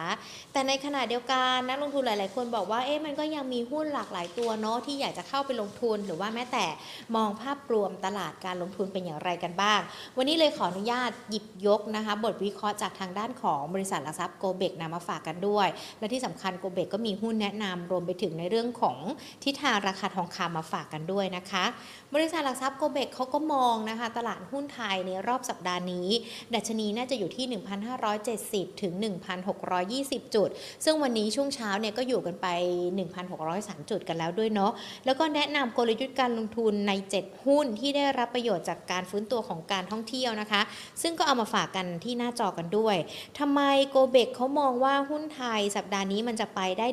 Speaker 1: แต่ในขณะเดียวกันนักลงทุนหลาย ๆ คนบอกว่าเอ๊ะมันก็ยังมีหุ้นหลากหลายตัวเนาะที่อยากจะเข้าไปลงทุน หรือว่าแม้แต่มองภาพรวมตลาดการลงทุนเป็นอย่างไรกันบ้าง วันนี้เลยขออนุญาตหยิบยกนะคะ บทวิเคราะห์จากทางด้านของบริษัทหลักทรัพย์โกเบกนำมาฝากกันด้วย และที่สำคัญโกเบกก็มีหุ้นแนะนำรวมไปถึงในเรื่องของทิศทางราคาทองคำมาฝากกันด้วยนะคะบริษัทหลักทรัพย์โกเบกเขาก็มองนะคะ ตลาดหุ้นไทยในรอบสัปดาห์นี้ ดัชนีน่าจะอยู่ที่ 1,570 ถึง 1,620 จุด ซึ่งวันนี้ช่วงเช้าเนี่ยก็อยู่กันไป 1,603 จุดกันแล้วด้วยเนาะแล้วก็แนะนำกลยุทธ์การลงทุนใน 7 หุ้นที่ได้รับประโยชน์จากการฟื้นตัวของการท่องเที่ยวนะคะ ซึ่งก็เอามาฝากกันที่หน้าจอกันด้วยทำไมโกเบกเขามองว่าหุ้นไทยสัปดาห์นี้มันจะไปได้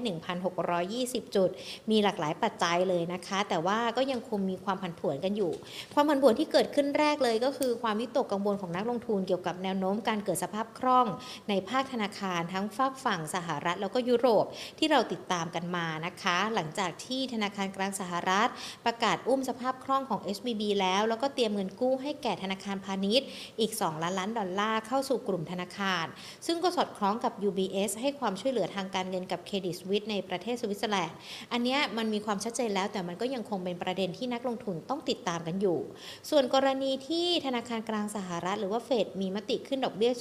Speaker 1: 1,620 จุด มีหลากหลายปัจจัยเลยนะคะ แต่ว่าก็ยังคงมีความผันผวนกันอยู่ ความผันผวนที่เกิดขึ้นแรกเลยก็คือความวิตกกังวลของนักลงทุนเกี่ยวกับแนวโน้มการเกิดสภาพคล่อง ในภาคธนาคารทั้งฝากฝั่งสหรัฐ แล้วก็ยุโรปที่เราติดตามกันมานะคะ หลังจากที่ธนาคารกลางสหรัฐ ประกาศอุ้มสภาพคล่องของ SBB แล้ว แล้วก็เตรียมเงินกู้ให้แก่ธนาคารพาณิชย์อีก 2 ล้านล้านดอลลาร์เข้าสู่กลุ่มธนาคาร ซึ่งก็สอดคล้องกับ UBS ให้ความช่วยเหลือทางการเงินกับเครดิตสวิสในประเทศสวิตเซอร์แลนด์ อันนี้มันมีความชัดเจนแล้วแต่มันก็ยังคงเป็นประเด็นที่นักลงทุนต้องติดตามกันอยู่ ส่วนกรณีที่ธนาคารกลางสหรัฐ หรือว่าเฟดมีมติขึ้นดอกเบี้ย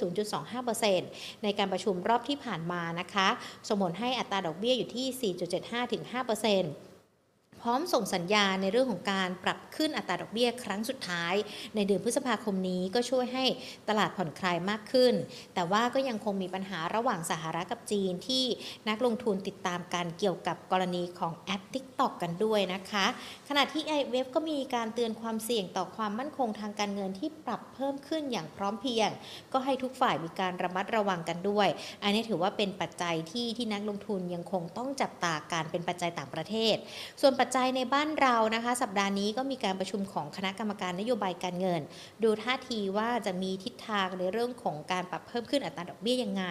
Speaker 1: 0.25%ในการประชุมรอบที่ผ่านมานะคะ สมผลให้อัตราดอกเบี้ยอยู่ที่ 4.75-5% พร้อมส่งสัญญาในเรื่องของการปรับขึ้นอัตราดอกเบี้ยครั้งสุดท้าย ในเดือนพฤษภาคมนี้ก็ช่วยให้ตลาดผ่อนคลายมากขึ้น แต่ว่าก็ยังคงมีปัญหาระหว่างสหรัฐกับจีนที่นักลงทุนติดตามการเกี่ยวกับกรณีของแอป TikTok กันด้วยนะคะ ขณะที่ i w e b ก็มีการเตือนความเสี่ยงต่อความมั่นคงทางการเงินที่ปรับเพิ่มขึ้นอย่างพร้อมเพรียง ก็ให้ทุกฝ่ายมีการระมัดระวังกันด้วย อันนี้ถือว่าเป็นปัจจัยที่ที่นักลงทุนยังคงต้องจับตาการเป็นปัจจัยต่างประเทศ ส่วนปัจจัยในบ้านเรานะคะ สัปดาห์นี้ก็มีการประชุมของคณะกรรมการนโยบายการเงิน ดูท่าทีว่าจะมีทิศทางในเรื่องของการปรับเพิ่มขึ้นอัตราดอกเบี้ยยังไง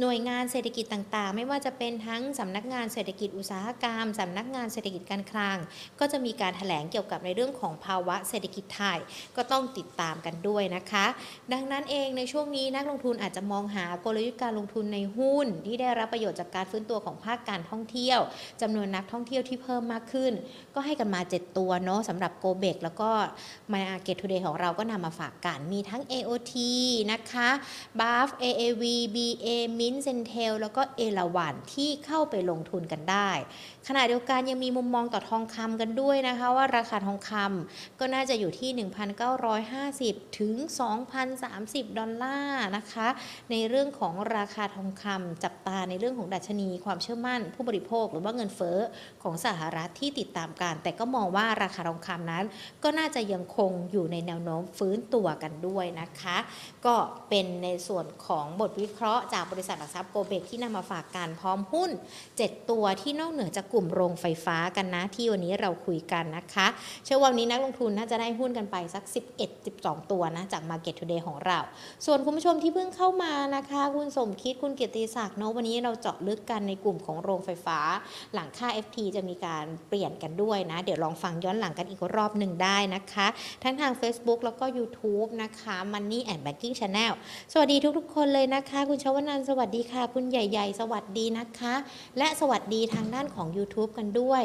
Speaker 1: หน่วยงานเศรษฐกิจต่างๆ ไม่ว่าจะเป็นทั้งสำนักงานเศรษฐกิจอุตสาหกรรมสำนักงานเศรษฐกิจการคลัง ก็จะมีการแถลงเกี่ยวกับในเรื่องของภาวะเศรษฐกิจไทยก็ต้องติดตามกันด้วยนะคะ ดังนั้นเองในช่วงนี้นักลงทุนอาจจะมองหากลยุทธ์การลงทุนในหุ้น ที่ได้รับประโยชน์จากการฟื้นตัวของภาคการท่องเที่ยวจำนวนนักท่องเที่ยวที่เพิ่มมากขึ้นก็ให้กันมา 7 ตัวเนาะสำหรับโกเบกแล้วก็มาเก็ตทูเดย์ของเราก็นำมาฝากกัน มีทั้ง AOT นะคะ BAF AAV BA Mint Centel แล้วก็เอราวันที่เข้าไปลงทุนกันได้ขณะเดียวกันยังมีมุมมองต่อทองคำกันด้วยนะคะว่าราคาทองคำก็น่าจะอยู่ที่ 1,950 ถึง 2,030 ดอลลาร์นะคะ ในเรื่องของราคาทองคำจับตาในเรื่องของดัชนีความเชื่อมั่น ผู้บริโภคหรือว่าเงินเฟ้อของสหรัฐที่ติดตามการแต่ก็มองว่าราคาทองคำนั้น ก็น่าจะยังคงอยู่ในแนวโน้มฟื้นตัวกันด้วยนะคะ ก็เป็นในส่วนของบทวิเคราะห์จากบริษัทหลักทรัพย์โกเบกที่นำมาฝากการพร้อมหุ้น 7 ตัวที่นอกเหนือจากกลุ่มโรงไฟฟ้ากันนะ ที่วันนี้เราคุยกันนะคะ เชื่อว่าวันนี้นักลงทุนน่าจะได้หุ้นกันไปสัก 11-12 ตัวนะ จาก Market Today ของเรา ส่วนคุณผู้ชมที่เพิ่งเข้ามานะคะ คุณสมคิดคุณเกียรติศักดิ์เนอะวันนี้เราเจาะลึกกันในกลุ่มของโรงไฟฟ้า หลังค่า FT จะมีการเปลี่ยนกันด้วยนะ เดี๋ยวลองฟังย้อนหลังกันอีกรอบหนึ่งได้นะคะ ทั้งทาง Facebook แล้วก็ YouTube นะคะ Money and Banking Channel สวัสดีทุกๆ คนเลยนะคะ คุณชวนันสวัสดีค่ะ คุณใหญ่ ๆ สวัสดีนะคะ และสวัสดีทางด้านของ YouTube กันด้วย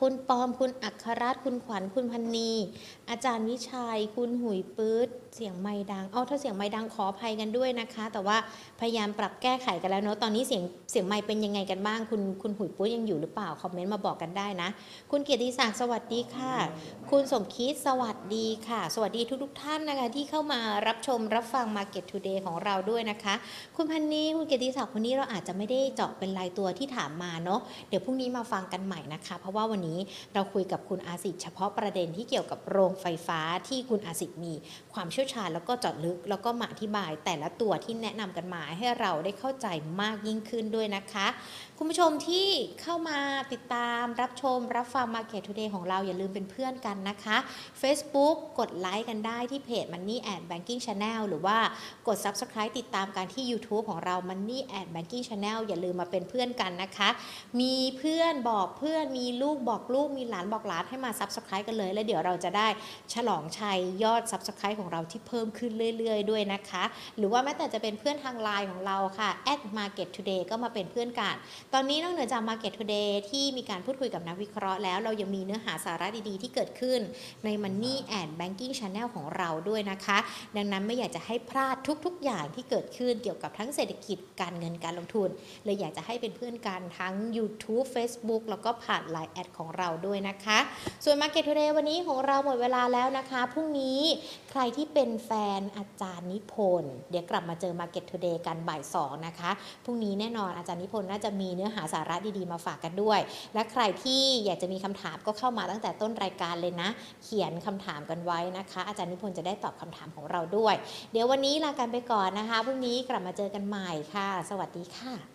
Speaker 1: คุณปอม คุณอัครรัตคุณขวัญ คุณพันนี อาจารย์วิชัย คุณหุยปื๊ด เสียงไม่ดัง เอาถ้าเสียงไม่ดังขออภัยกันด้วยนะคะ แต่ว่าพยายามปรับแก้ไขกันแล้วเนาะ ตอนนี้เสียงเสียงไม่เป็นยังไงกันบ้าง คุณคุณหุยปื๊ดยังอยู่หรือเปล่า คอมเมนต์มาบอกกันได้นะ คุณเกียรติศักดิ์สวัสดีค่ะ คุณสมคิดสวัสดีค่ะ สวัสดีทุกๆท่านนะคะที่เข้ามารับชมรับฟัง Market Today ของเราด้วยนะคะ คุณพันนีคุณเกียรติศักดิ์วันนี้เราอาจจะไม่ได้เจาะเป็นรายตัวที่ถามมาเนาะ เดี๋ยวพรุ่งนี้มาฟังกันใหม่นะคะ เพราะว่าวันนี้เราคุยกับคุณอาสิทธิ์เฉพาะประเด็นที่เกี่ยวกับโรงไฟฟ้าที่คุณอาสิทธิ์มีความเชี่ยวชาญแล้วก็จอดลึก แล้วก็มาอธิบายแต่ละตัวที่แนะนำกันมาให้เราได้เข้าใจมากยิ่งขึ้นด้วยนะคะ คุณผู้ชมที่เข้ามาติดตามรับชมรับฟัง Market Today ของเราอย่าลืมเป็นเพื่อนกันนะคะ Facebook กดไลค์กันได้ที่เพจ Money and Banking Channel หรือว่ากด Subscribe ติดตามกันที่ YouTube ของเรา Money and Banking Channel อย่าลืมมาเป็นเพื่อนกันนะคะ มีเพื่อนบอกเพื่อนมีลูกบอกลูกมีหลานบอกหลานให้มา Subscribe กันเลย แล้วเดี๋ยวเราจะได้ฉลองชัยยอด Subscribe ของเราที่เพิ่มขึ้นเรื่อย ๆ ด้วยนะคะ หรือว่าแม้แต่จะเป็นเพื่อนทางไลน์ของเราค่ะ market today ก็มาเป็นเพื่อนกัน ตอนนี้นอกเหนือจาก Market Today ที่มีการพูดคุยกับนักวิเคราะห์แล้ว เรายังมีเนื้อหาสาระดีๆ ที่เกิดขึ้นใน Money and Banking Channel ของเราด้วยนะคะ ดังนั้นไม่อยากจะให้พลาดทุกๆ อย่างที่เกิดขึ้นเกี่ยวกับทั้งเศรษฐกิจการเงินการลงทุนเลยอยากจะให้เป็นเพื่อนกันทั้ง YouTube Facebook แล้วก็ผ่าน Line แอดของเราด้วยนะคะ ส่วน Market Today วันนี้ของเราหมดเวลาแล้วนะคะพรุ่งนี้ใครที่เป็นแฟนอาจารย์นิพนธ์เดี๋ยวกลับมาเจอ Market Today กันบ่ายสองนะคะพรุ่งนี้แน่นอนอาจารย์นิพนธ์น่าจะมีเนื้ออหาสาระดีๆ มาฝากกันด้วย และใครที่อยากจะมีคำถามก็เข้ามาตั้งแต่ต้นรายการเลยนะ เขียนคำถามกันไว้นะคะ อาจารย์นิพนธ์จะได้ตอบคำถามของเราด้วย เดี๋ยววันนี้ลากันไปก่อนนะคะพรุ่งนี้กลับมาเจอกันใหม่ค่ะ สวัสดีค่ะ